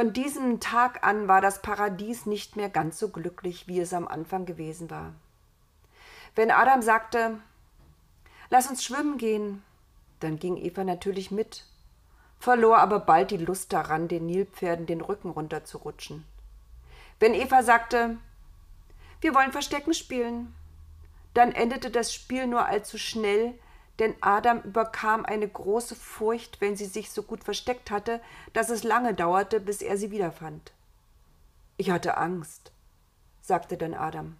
Von diesem Tag an war das Paradies nicht mehr ganz so glücklich, wie es am Anfang gewesen war. Wenn Adam sagte, Lass uns schwimmen gehen, dann ging Eva natürlich mit, verlor aber bald die Lust daran, den Nilpferden den Rücken runterzurutschen. Wenn Eva sagte, wir wollen Verstecken spielen, dann endete das Spiel nur allzu schnell, denn Adam überkam eine große Furcht, wenn sie sich so gut versteckt hatte, dass es lange dauerte, bis er sie wiederfand. Ich hatte Angst, sagte dann Adam,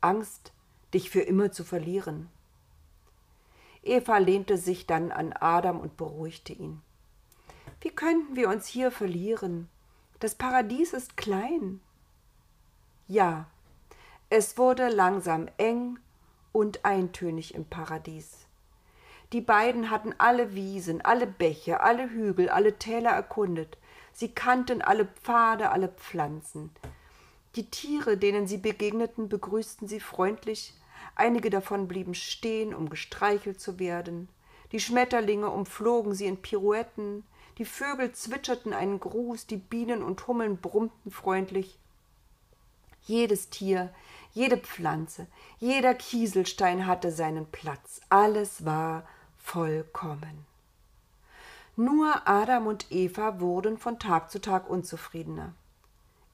Angst, dich für immer zu verlieren. Eva lehnte sich dann an Adam und beruhigte ihn. Wie könnten wir uns hier verlieren? Das Paradies ist klein. Ja, es wurde langsam eng und eintönig im Paradies. Die beiden hatten alle Wiesen, alle Bäche, alle Hügel, alle Täler erkundet. Sie kannten alle Pfade, alle Pflanzen. Die Tiere, denen sie begegneten, begrüßten sie freundlich, einige davon blieben stehen, um gestreichelt zu werden. Die Schmetterlinge umflogen sie in Pirouetten, die Vögel zwitscherten einen Gruß, die Bienen und Hummeln brummten freundlich. Jedes Tier, jede Pflanze, jeder Kieselstein hatte seinen Platz, alles war vollkommen. Nur Adam und Eva wurden von Tag zu Tag unzufriedener.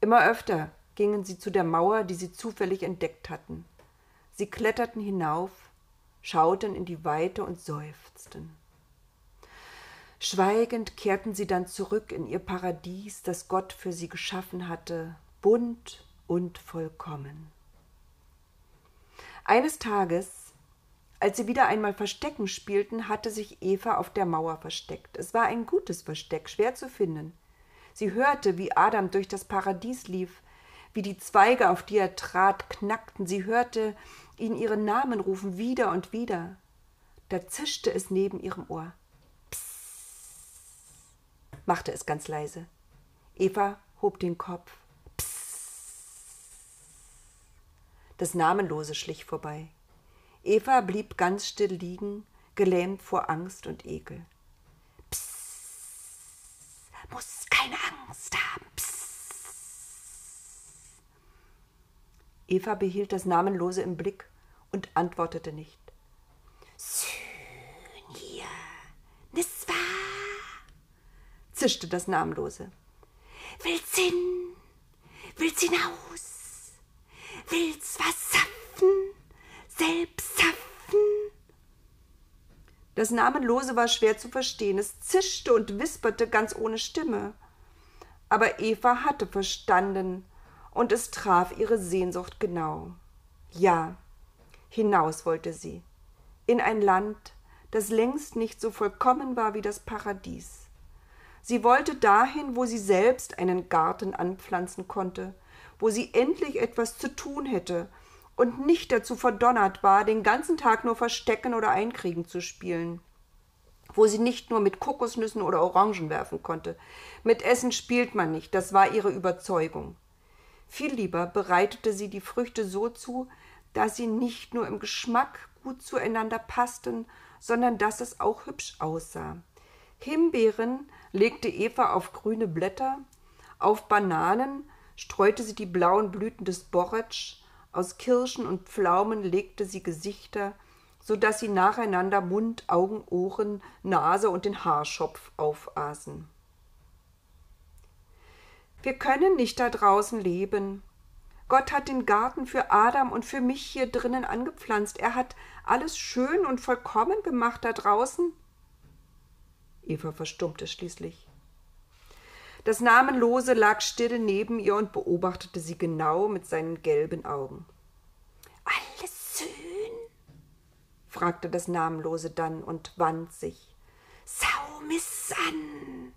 Immer öfter gingen sie zu der Mauer, die sie zufällig entdeckt hatten. Sie kletterten hinauf, schauten in die Weite und seufzten. Schweigend kehrten sie dann zurück in ihr Paradies, das Gott für sie geschaffen hatte, bunt und vollkommen. Eines Tages, als sie wieder einmal Verstecken spielten, hatte sich Eva auf der Mauer versteckt. Es war ein gutes Versteck, schwer zu finden. Sie hörte, wie Adam durch das Paradies lief, wie die Zweige, auf die er trat, knackten. Sie hörte ihn ihren Namen rufen, wieder und wieder. Da zischte es neben ihrem Ohr. Psst, machte es ganz leise. Eva hob den Kopf. Das Namenlose schlich vorbei. Eva blieb ganz still liegen, gelähmt vor Angst und Ekel. Psst, muss keine Angst haben. Psst. Eva behielt das Namenlose im Blick und antwortete nicht. Hier, nis wahr? zischte das Namenlose. Will's hin? Will's hinaus? Will's was Das Namenlose war schwer zu verstehen. Es zischte und wisperte ganz ohne Stimme. Aber Eva hatte verstanden, und es traf ihre Sehnsucht genau. Ja, hinaus wollte sie, in ein Land, das längst nicht so vollkommen war wie das Paradies. Sie wollte dahin, wo sie selbst einen Garten anpflanzen konnte, wo sie endlich etwas zu tun hätte und nicht dazu verdonnert war, den ganzen Tag nur Verstecken oder Einkriegen zu spielen, wo sie nicht nur mit Kokosnüssen oder Orangen werfen konnte. Mit Essen spielt man nicht, das war ihre Überzeugung. Viel lieber bereitete sie die Früchte so zu, dass sie nicht nur im Geschmack gut zueinander passten, sondern dass es auch hübsch aussah. Himbeeren legte Eva auf grüne Blätter, auf Bananen streute sie die blauen Blüten des Borretsch, aus Kirschen und Pflaumen legte sie Gesichter, so dass sie nacheinander Mund, Augen, Ohren, Nase und den Haarschopf aufaßen. Wir können nicht da draußen leben. Gott hat den Garten für Adam und für mich hier drinnen angepflanzt. Er hat alles schön und vollkommen gemacht da draußen. Eva verstummte schließlich. Das Namenlose lag still neben ihr und beobachtete sie genau mit seinen gelben Augen. Alles schön? fragte das Namenlose dann und wand sich. Sau miss an,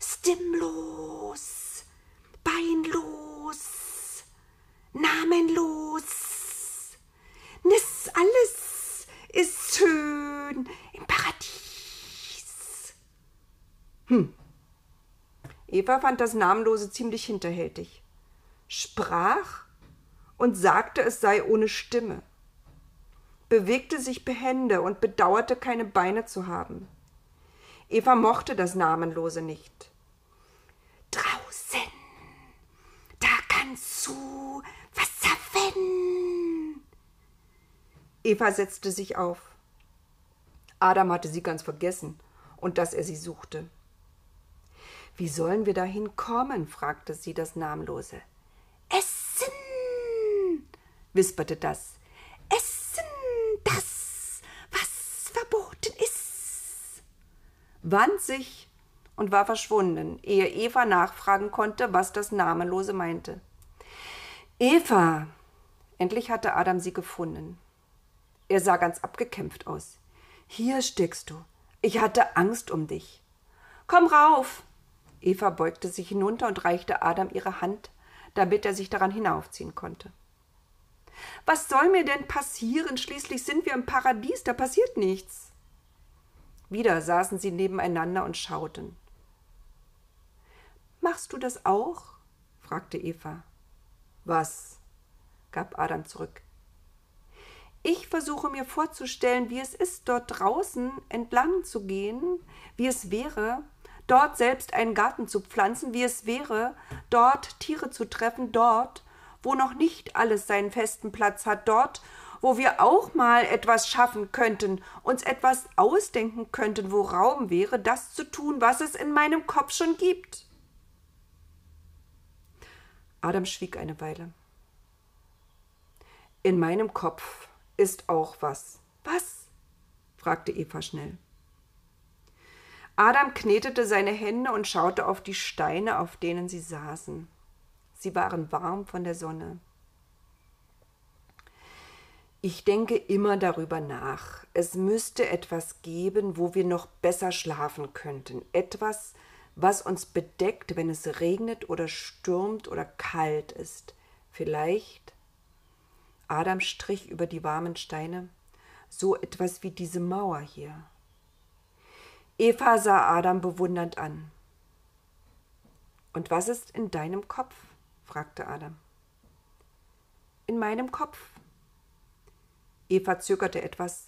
stimmlos, beinlos, namenlos. Nis alles ist schön im Paradies. Hm, Eva fand das Namenlose ziemlich hinterhältig. Sprach und sagte, es sei ohne Stimme. Bewegte sich behende und bedauerte, keine Beine zu haben. Eva mochte das Namenlose nicht. Draußen, da kannst du Wasser finden. Eva setzte sich auf. Adam hatte sie ganz vergessen und dass er sie suchte. Wie sollen wir dahin kommen? fragte sie das Namenlose. Essen, wisperte das. Essen, das, was verboten ist. Wand sich und war verschwunden, ehe Eva nachfragen konnte, was das Namenlose meinte. Eva! Endlich hatte Adam sie gefunden. Er sah ganz abgekämpft aus. Hier steckst du. Ich hatte Angst um dich. Komm rauf! Eva beugte sich hinunter und reichte Adam ihre Hand, damit er sich daran hinaufziehen konnte. Was soll mir denn passieren? Schließlich sind wir im Paradies, da passiert nichts. Wieder saßen sie nebeneinander und schauten. Machst du das auch? fragte Eva. Was? gab Adam zurück. Ich versuche mir vorzustellen, wie es ist, dort draußen entlang zu gehen, wie es wäre, dort selbst einen Garten zu pflanzen, wie es wäre, dort Tiere zu treffen, dort, wo noch nicht alles seinen festen Platz hat, dort, wo wir auch mal etwas schaffen könnten, uns etwas ausdenken könnten, wo Raum wäre, das zu tun, was es in meinem Kopf schon gibt. Adam schwieg eine Weile. In meinem Kopf ist auch was. Was? fragte Eva schnell. Adam knetete seine Hände und schaute auf die Steine, auf denen sie saßen. Sie waren warm von der Sonne. Ich denke immer darüber nach. Es müsste etwas geben, wo wir noch besser schlafen könnten. Etwas, was uns bedeckt, wenn es regnet oder stürmt oder kalt ist. Vielleicht Adam strich über die warmen Steine, so etwas wie diese Mauer hier. Eva sah Adam bewundernd an. Und was ist in deinem Kopf? fragte Adam. In meinem Kopf. Eva zögerte etwas.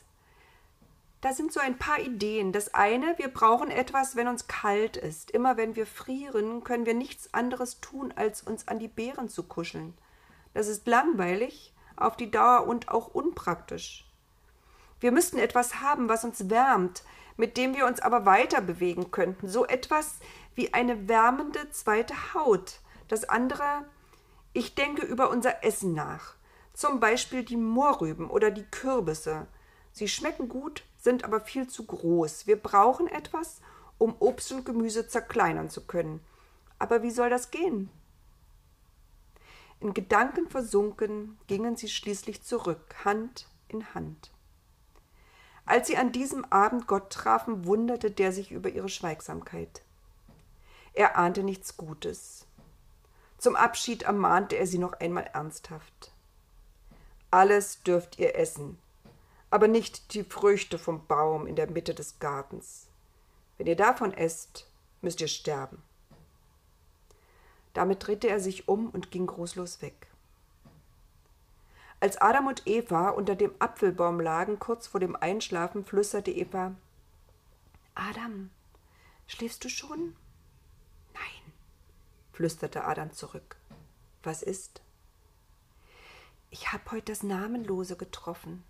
Da sind so ein paar Ideen. Das eine, wir brauchen etwas, wenn uns kalt ist. Immer wenn wir frieren, können wir nichts anderes tun, als uns an die Beeren zu kuscheln. Das ist langweilig, auf die Dauer und auch unpraktisch. Wir müssten etwas haben, was uns wärmt, mit dem wir uns aber weiter bewegen könnten, so etwas wie eine wärmende zweite Haut. Das andere, ich denke über unser Essen nach, zum Beispiel die Mohrrüben oder die Kürbisse. Sie schmecken gut, sind aber viel zu groß. Wir brauchen etwas, um Obst und Gemüse zerkleinern zu können. Aber wie soll das gehen? In Gedanken versunken gingen sie schließlich zurück, Hand in Hand. Als sie an diesem Abend Gott trafen, wunderte der sich über ihre Schweigsamkeit. Er ahnte nichts Gutes. Zum Abschied ermahnte er sie noch einmal ernsthaft. Alles dürft ihr essen, aber nicht die Früchte vom Baum in der Mitte des Gartens. Wenn ihr davon esst, müsst ihr sterben. Damit drehte er sich um und ging großlos weg. Als Adam und Eva unter dem Apfelbaum lagen, kurz vor dem Einschlafen, flüsterte Eva Adam, schläfst du schon? Nein, flüsterte Adam zurück. Was ist? Ich habe heute das Namenlose getroffen.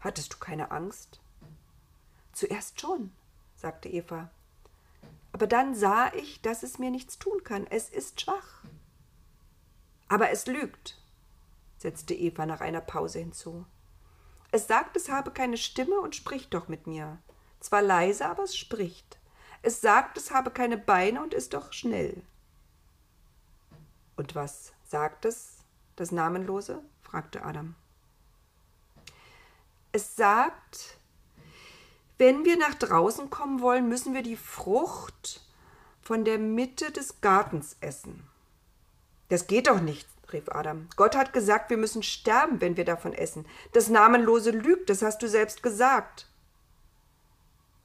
Hattest du keine Angst? Zuerst schon, sagte Eva. Aber dann sah ich, dass es mir nichts tun kann. Es ist schwach. Aber es lügt, setzte Eva nach einer Pause hinzu. Es sagt, es habe keine Stimme und spricht doch mit mir. Zwar leise, aber es spricht. Es sagt, es habe keine Beine und ist doch schnell. Und was sagt es, das Namenlose? fragte Adam. Es sagt, wenn wir nach draußen kommen wollen, müssen wir die Frucht von der Mitte des Gartens essen. Das geht doch nicht, rief Adam. Gott hat gesagt, wir müssen sterben, wenn wir davon essen. Das Namenlose lügt, das hast du selbst gesagt.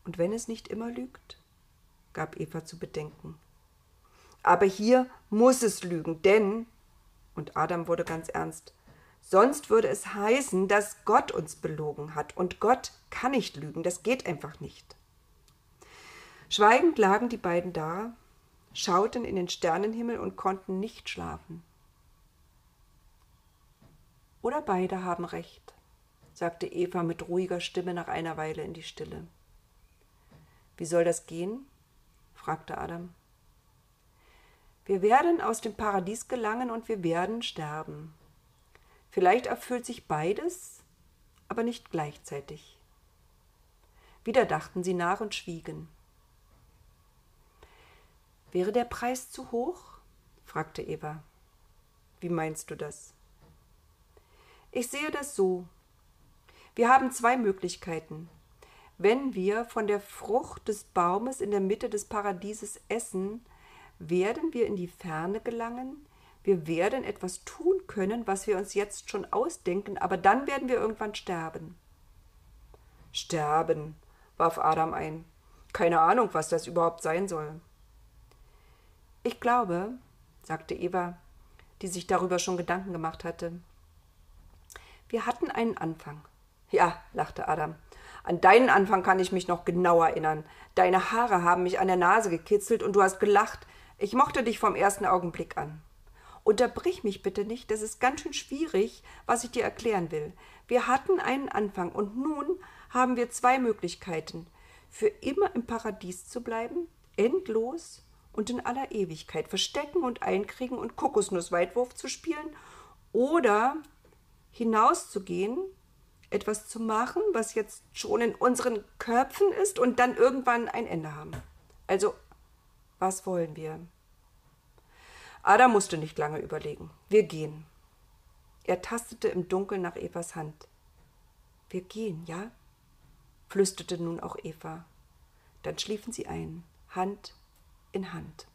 Und wenn es nicht immer lügt? gab Eva zu bedenken. Aber hier muss es lügen, denn, und Adam wurde ganz ernst, Sonst würde es heißen, dass Gott uns belogen hat. Und Gott kann nicht lügen. Das geht einfach nicht. Schweigend lagen die beiden da, schauten in den Sternenhimmel und konnten nicht schlafen. Oder beide haben recht, sagte Eva mit ruhiger Stimme nach einer Weile in die Stille. Wie soll das gehen? fragte Adam. Wir werden aus dem Paradies gelangen und wir werden sterben. Vielleicht erfüllt sich beides, aber nicht gleichzeitig. Wieder dachten sie nach und schwiegen. Wäre der Preis zu hoch? fragte Eva. Wie meinst du das? Ich sehe das so. Wir haben zwei Möglichkeiten. Wenn wir von der Frucht des Baumes in der Mitte des Paradieses essen, werden wir in die Ferne gelangen, wir werden etwas tun können, was wir uns jetzt schon ausdenken, aber dann werden wir irgendwann sterben. Sterben, warf Adam ein. Keine Ahnung, was das überhaupt sein soll. Ich glaube, sagte Eva, die sich darüber schon Gedanken gemacht hatte. Wir hatten einen Anfang. Ja, lachte Adam. An deinen Anfang kann ich mich noch genau erinnern. Deine Haare haben mich an der Nase gekitzelt und du hast gelacht. Ich mochte dich vom ersten Augenblick an. Unterbrich mich bitte nicht, das ist ganz schön schwierig, was ich dir erklären will. Wir hatten einen Anfang und nun haben wir zwei Möglichkeiten. Für immer im Paradies zu bleiben, endlos und in aller Ewigkeit verstecken und einkriegen und Kokosnussweitwurf zu spielen oder hinauszugehen, etwas zu machen, was jetzt schon in unseren Köpfen ist und dann irgendwann ein Ende haben. Also, was wollen wir? Adam musste nicht lange überlegen. Wir gehen. Er tastete im Dunkeln nach Evas Hand. Wir gehen, ja? flüsterte nun auch Eva. Dann schliefen sie ein, Hand in Hand.